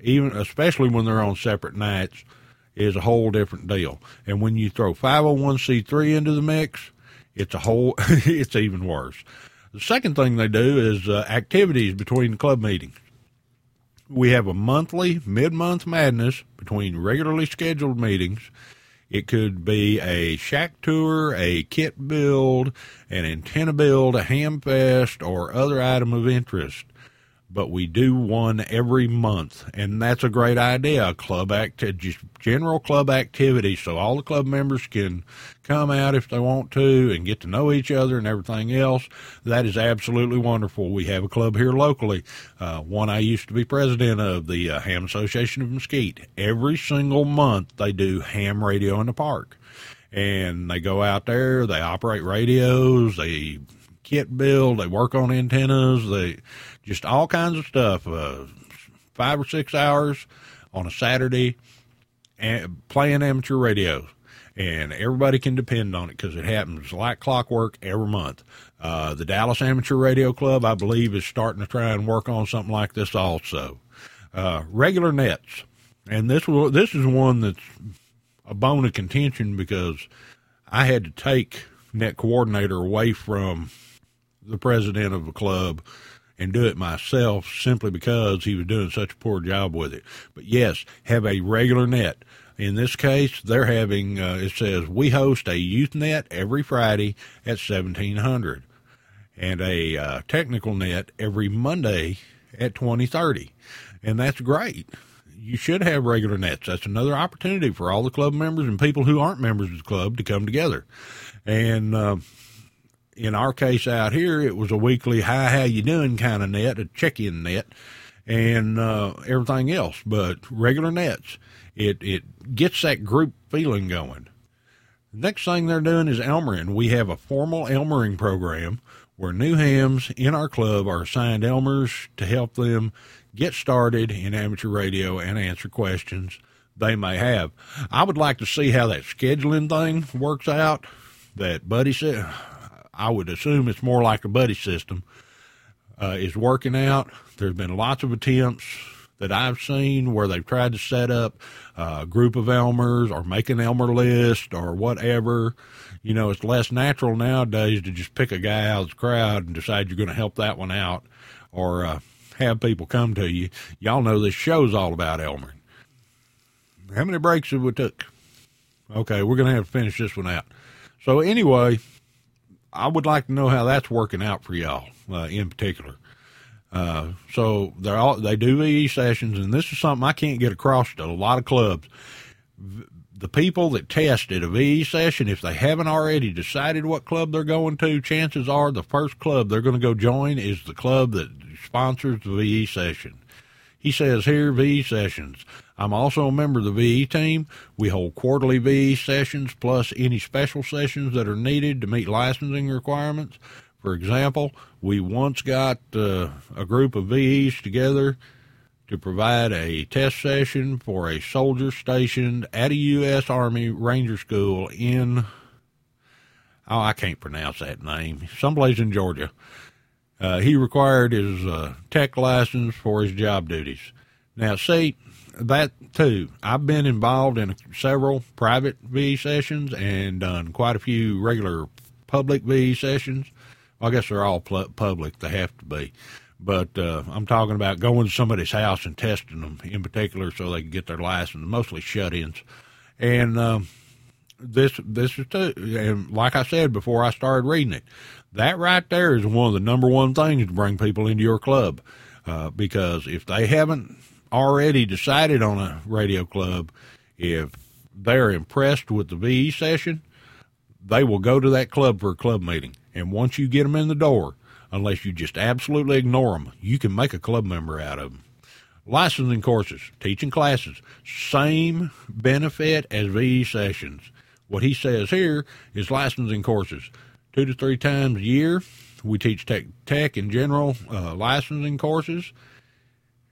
even especially when they're on separate nights, is a whole different deal. And when you throw 501c3 into the mix, it's a whole, it's even worse. The second thing they do is uh, activities between club meetings. We have a monthly mid month madness between regularly scheduled meetings it could be a shack tour, a kit build, an antenna build, a ham fest, or other item of interest but we do one every month, and that's a great idea. Club act, just general club activity, so all the club members can come out if they want to and get to know each other and everything else. That is absolutely wonderful. We have a club here locally, uh, one I used to be president of, the uh, Ham Association of Mesquite. Every single month they do ham radio in the park, and they go out there, they operate radios, they kit build, they work on antennas, they just all kinds of stuff. Uh, five or six hours on a Saturday, and playing amateur radio, and everybody can depend on it because it happens like clockwork every month. Uh, the Dallas Amateur Radio Club, I believe, is starting to try and work on something like this also. Uh, regular nets, and this will, this is one that's a bone of contention because I had to take net coordinator away from the president of the club and do it myself simply because he was doing such a poor job with it. But yes, have a regular net. In this case, they're having, uh, it says, we host a youth net every Friday at 1700 and a uh, technical net every Monday at 2030. And that's great. You should have regular nets. That's another opportunity for all the club members and people who aren't members of the club to come together. And, uh, in our case out here, it was a weekly "Hi, how you doing?" kind of net, a check-in net, and uh, everything else. But regular nets, it it gets that group feeling going. next thing they're doing is Elmering. We have a formal Elmering program where new hams in our club are assigned Elmers to help them get started in amateur radio and answer questions they may have. I would like to see how that scheduling thing works out. That Buddy said, I would assume it's more like a buddy system, uh, is working out. There's been lots of attempts that I've seen where they've tried to set up a group of Elmers or make an Elmer list or whatever. You know, it's less natural nowadays to just pick a guy out of the crowd and decide you're going to help that one out or uh, have people come to you. Y'all know this show's all about Elmer. How many breaks have we took? Okay, we're going to have to finish this one out. So anyway, I would like to know how that's working out for y'all uh, in particular. Uh, so they're all they do VE sessions, and this is something I can't get across to a lot of clubs. The people that tested a VE session, if they haven't already decided what club they're going to, chances are the first club they're going to go join is the club that sponsors the VE session. He says here, VE sessions. I'm also a member of the VE team. We hold quarterly VE sessions plus any special sessions that are needed to meet licensing requirements. For example, we once got uh, a group of VEs together to provide a test session for a soldier stationed at a U.S. Army Ranger School in, oh, I can't pronounce that name, someplace in Georgia. Uh, he required his uh, tech license for his job duties. Now, see, that too. I've been involved in several private VE sessions and done quite a few regular public VE sessions. Well, I guess they're all pl- public; they have to be. But uh, I'm talking about going to somebody's house and testing them in particular, so they can get their license. Mostly shut-ins, and um, this this is too. And like I said before, I started reading it. That right there is one of the number one things to bring people into your club, uh, because if they haven't already decided on a radio club, if they're impressed with the VE session, they will go to that club for a club meeting. And once you get them in the door, unless you just absolutely ignore them, you can make a club member out of them. Licensing courses, teaching classes, same benefit as VE sessions. What he says here is licensing courses, two to three times a year. We teach tech, tech and general uh, licensing courses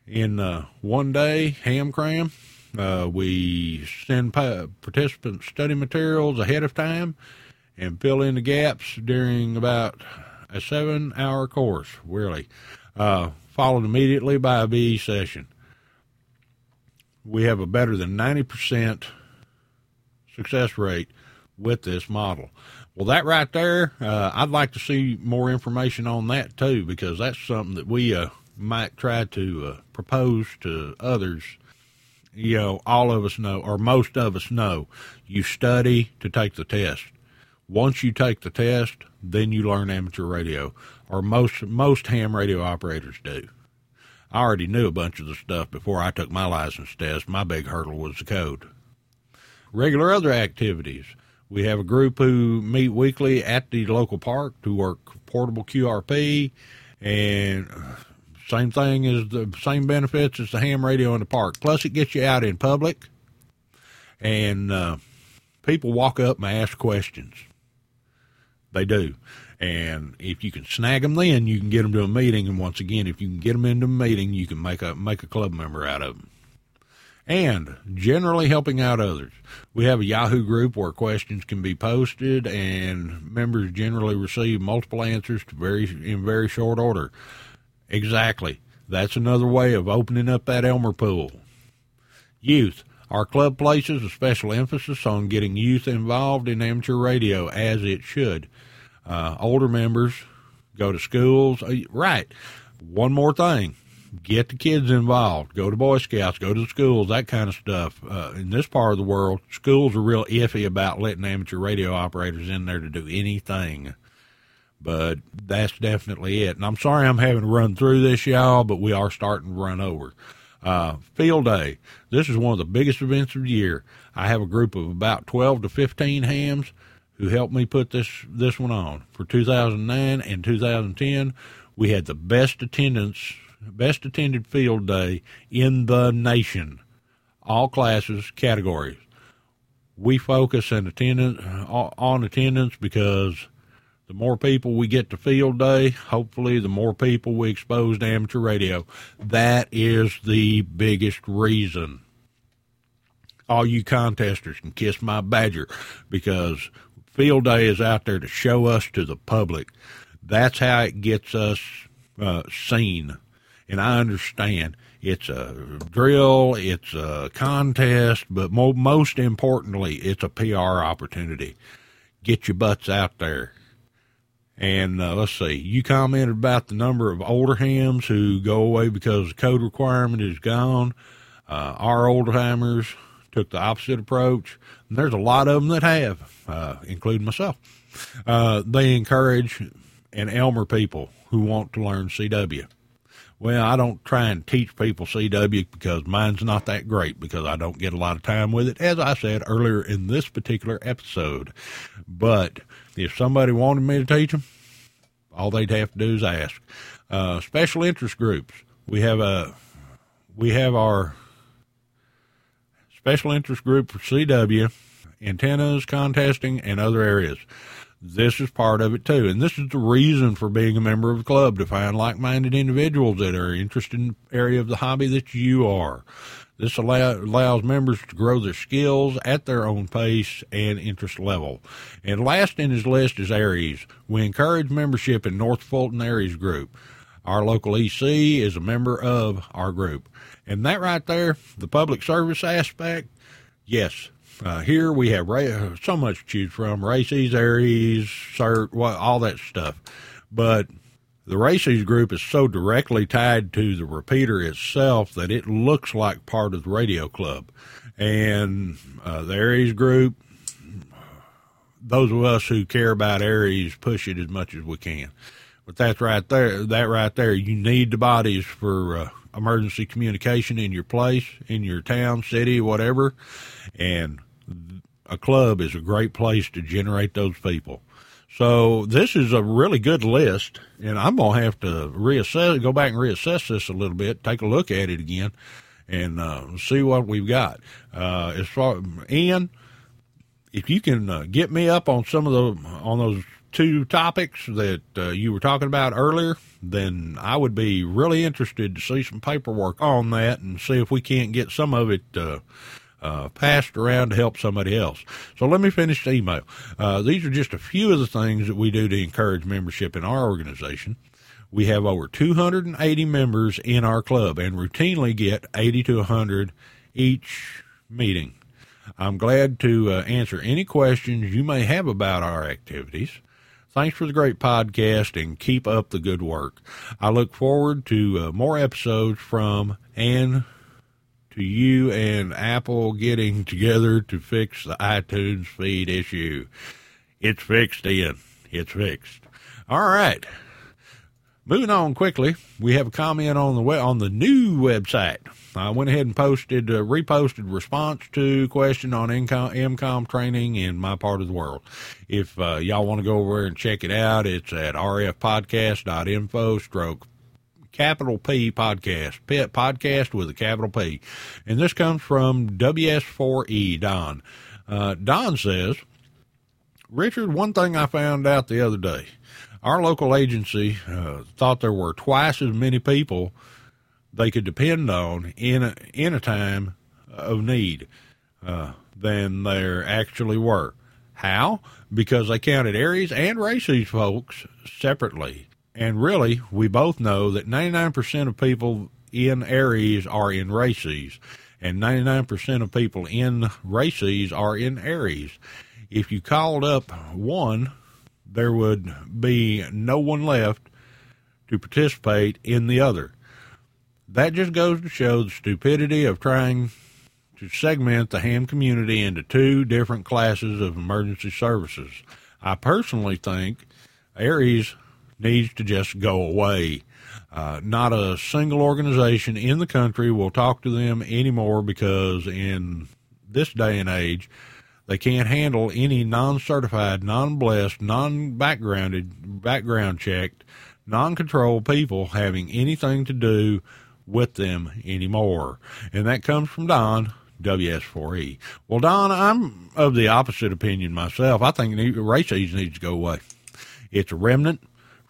in uh, one day, ham cram. Uh, we send participants study materials ahead of time and fill in the gaps during about a seven hour course, really, uh, followed immediately by a VE session. We have a better than 90% success rate with this model. Well, that right there, uh, I'd like to see more information on that too, because that's something that we uh, might try to uh, propose to others. You know, all of us know, or most of us know, you study to take the test. Once you take the test, then you learn amateur radio, or most most ham radio operators do. I already knew a bunch of the stuff before I took my license test. My big hurdle was the code. Regular other activities. We have a group who meet weekly at the local park to work portable QRP and same thing as the same benefits as the ham radio in the park. Plus, it gets you out in public, and uh, people walk up and ask questions. They do. And if you can snag them then, you can get them to a meeting. And once again, if you can get them into a meeting, you can make a, make a club member out of them. And generally helping out others. We have a Yahoo group where questions can be posted and members generally receive multiple answers to very, in very short order. Exactly. That's another way of opening up that Elmer pool. Youth. Our club places a special emphasis on getting youth involved in amateur radio as it should. Uh, older members go to schools. Uh, right. One more thing get the kids involved. Go to Boy Scouts, go to the schools, that kind of stuff. Uh, in this part of the world, schools are real iffy about letting amateur radio operators in there to do anything. But that's definitely it. And I'm sorry I'm having to run through this, y'all, but we are starting to run over. Uh, field day. This is one of the biggest events of the year. I have a group of about 12 to 15 hams who helped me put this, this one on. For 2009 and 2010, we had the best attendance, best attended field day in the nation. All classes, categories. We focus on attendance, on attendance because the more people we get to field day, hopefully, the more people we expose to amateur radio. That is the biggest reason. All you contesters can kiss my badger because field day is out there to show us to the public. That's how it gets us uh, seen. And I understand it's a drill, it's a contest, but mo- most importantly, it's a PR opportunity. Get your butts out there and uh, let's see, you commented about the number of older hams who go away because the code requirement is gone. Uh, our older timers took the opposite approach. And there's a lot of them that have, uh, including myself. Uh, they encourage and Elmer people who want to learn CW. Well, I don't try and teach people CW because mine's not that great because I don't get a lot of time with it, as I said earlier in this particular episode. But if somebody wanted me to teach them, all they'd have to do is ask. Uh, special interest groups. We have a we have our special interest group for CW, antennas, contesting, and other areas. This is part of it too, and this is the reason for being a member of the club to find like-minded individuals that are interested in the area of the hobby that you are. This allow, allows members to grow their skills at their own pace and interest level. And last in his list is ARES. We encourage membership in North Fulton ARES Group. Our local EC is a member of our group. And that right there, the public service aspect, yes. Uh, here we have ra- so much to choose from RACES, ARES, CERT, all that stuff. But the RACES group is so directly tied to the repeater itself that it looks like part of the radio club. And uh, the ARES group, those of us who care about ARES push it as much as we can. But that's right there. That right there. You need the bodies for uh, emergency communication in your place, in your town, city, whatever. And a club is a great place to generate those people. So this is a really good list, and I'm gonna have to reassess, go back and reassess this a little bit, take a look at it again, and uh, see what we've got. Uh, as far Ian, if you can uh, get me up on some of the on those two topics that uh, you were talking about earlier, then I would be really interested to see some paperwork on that and see if we can't get some of it uh, passed around to help somebody else. So let me finish the email. Uh, these are just a few of the things that we do to encourage membership in our organization. We have over 280 members in our club and routinely get 80 to 100 each meeting. I'm glad to uh, answer any questions you may have about our activities. Thanks for the great podcast and keep up the good work. I look forward to uh, more episodes from and to you and Apple getting together to fix the iTunes feed issue. It's fixed, Ian. It's fixed. All right. Moving on quickly, we have a comment on the on the new website. I went ahead and posted, uh, reposted response to question on income, EmComm training in my part of the world. If uh, y'all want to go over there and check it out, it's at rfpodcast.info stroke capital P podcast, pet podcast with a capital P. And this comes from WS4E Don. Uh, Don says, Richard, one thing I found out the other day our local agency uh, thought there were twice as many people they could depend on in a, in a time of need uh, than there actually were. How? Because they counted ARES and RACES folks separately. And really, we both know that 99% of people in ARES are in RACES, and 99% of people in RACES are in ARES. If you called up one there would be no one left to participate in the other. That just goes to show the stupidity of trying to segment the ham community into two different classes of emergency services. I personally think ARES needs to just go away. Uh, not a single organization in the country will talk to them anymore because in this day and age, they can't handle any non-certified, non-blessed, non-backgrounded, background checked, non-controlled people having anything to do with them anymore. And that comes from Don, WS4E. Well, Don, I'm of the opposite opinion myself. I think RACES needs to go away. It's a remnant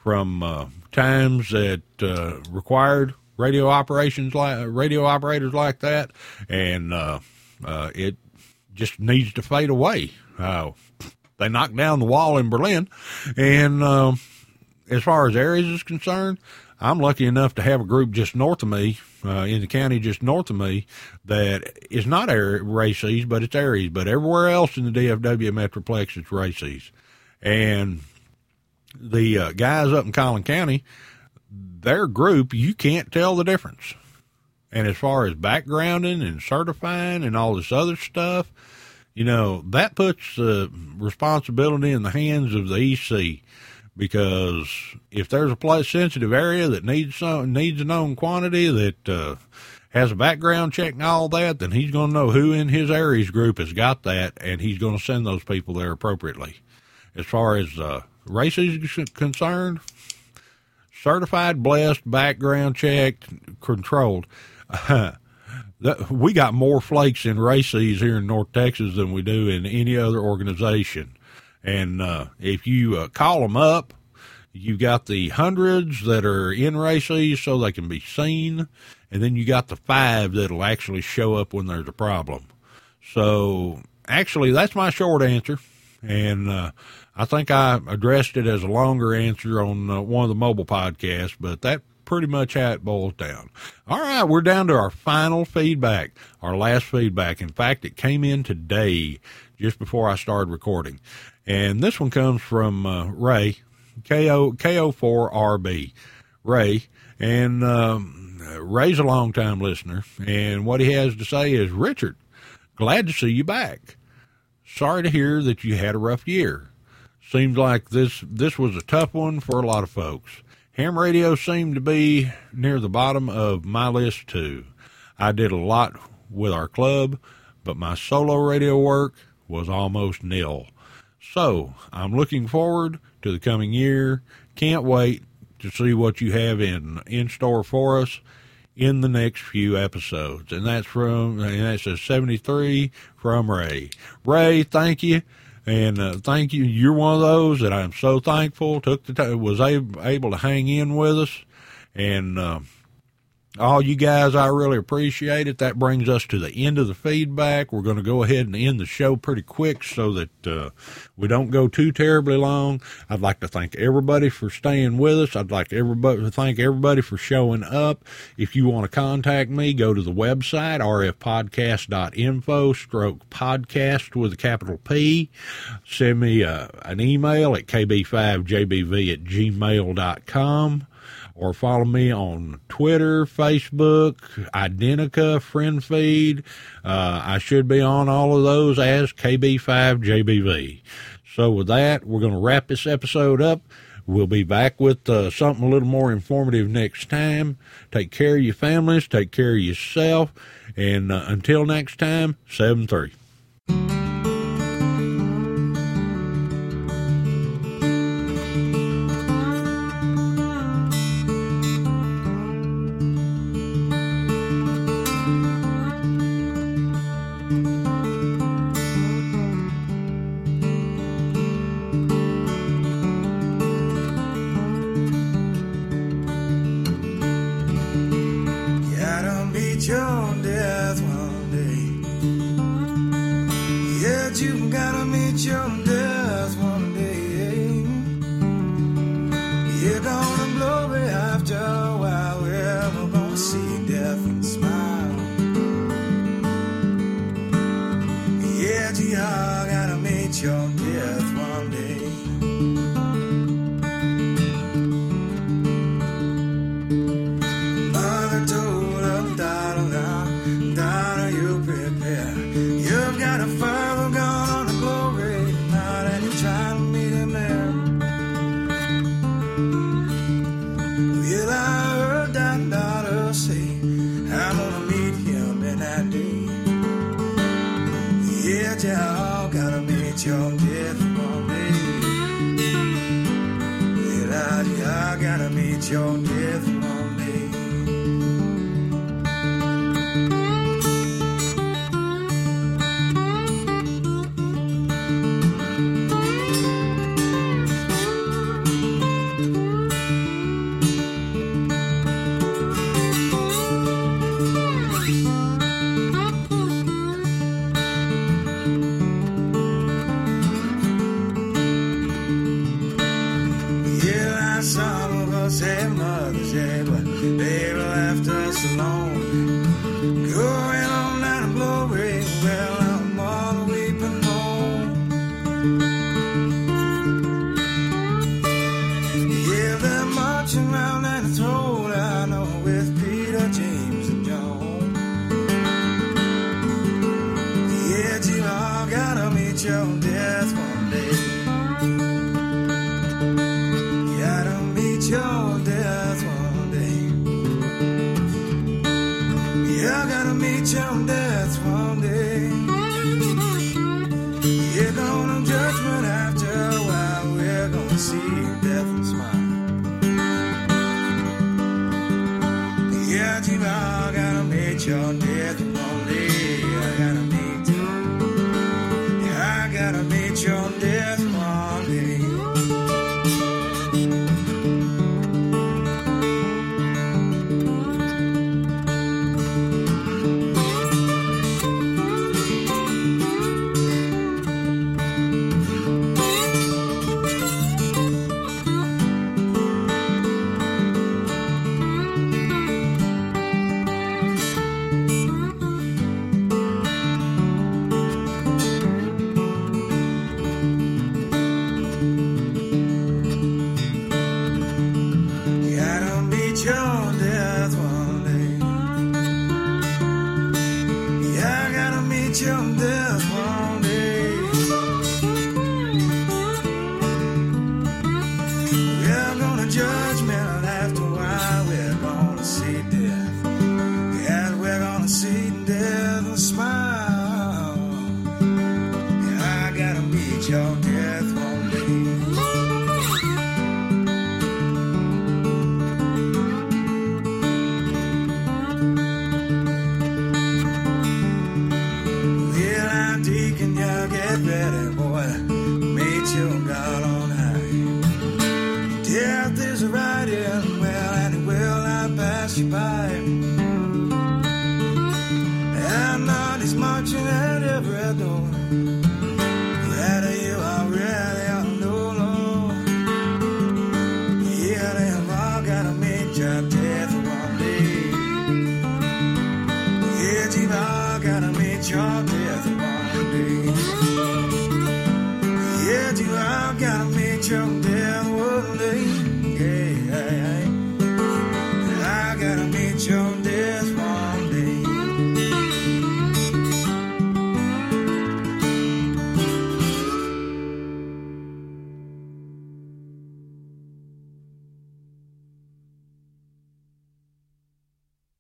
from uh, times that uh, required radio operations like radio operators like that, and uh, uh it just needs to fade away. Uh, they knocked down the wall in Berlin, and uh, as far as ARES is concerned, I'm lucky enough to have a group just north of me, uh, in the county just north of me, that is not RACES, but it's ARES. But everywhere else in the DFW Metroplex, it's RACES. And the uh, guys up in Collin County, their group, you can't tell the difference. And as far as backgrounding and certifying and all this other stuff, you know, that puts the responsibility in the hands of the EC because if there's a place sensitive area that needs some, needs a known quantity that uh, has a background check and all that, then he's going to know who in his ARES group has got that, and he's going to send those people there appropriately. As far as uh, RACES concerned, certified, blessed, background checked, controlled. we got more flakes in RACES here in North Texas than we do in any other organization. And uh, if you uh, call them up, you got the hundreds that are in RACES so they can be seen, and then you got the five that'll actually show up when there's a problem. So actually, that's my short answer, and uh, I think I addressed it as a longer answer on uh, one of the mobile podcasts, but that pretty much how it boils down. All right, we're down to our final feedback, our last feedback. In fact, it came in today, just before I started recording. And this one comes from uh, Ray, KO, KO4RB. Ray, and um, Ray's a long-time listener, and what he has to say is, Richard, glad to see you back. Sorry to hear that you had a rough year. Seems like this this was a tough one for a lot of folks. Ham radio seemed to be near the bottom of my list too. I did a lot with our club, but my solo radio work was almost nil. So I'm looking forward to the coming year. Can't wait to see what you have in in store for us in the next few episodes. And that's from and that's a 73 from Ray. Ray, thank you. And uh, thank you. You're one of those that I'm so thankful took the time, was able, able to hang in with us. And, uh, all you guys, I really appreciate it. That brings us to the end of the feedback. We're going to go ahead and end the show pretty quick so that uh, we don't go too terribly long. I'd like to thank everybody for staying with us. I'd like everybody to thank everybody for showing up. If you want to contact me, go to the website rfpodcast.info stroke podcast with a capital P. Send me uh, an email at kb5jbv at gmail.com or follow me on Twitter, Facebook, Identica, Friend Feed. Uh, I should be on all of those as KB5JBV. So with that, we're going to wrap this episode up. We'll be back with uh, something a little more informative next time. Take care of your families, take care of yourself, and uh, until next time, 7 3. Yeah, you gotta meet your death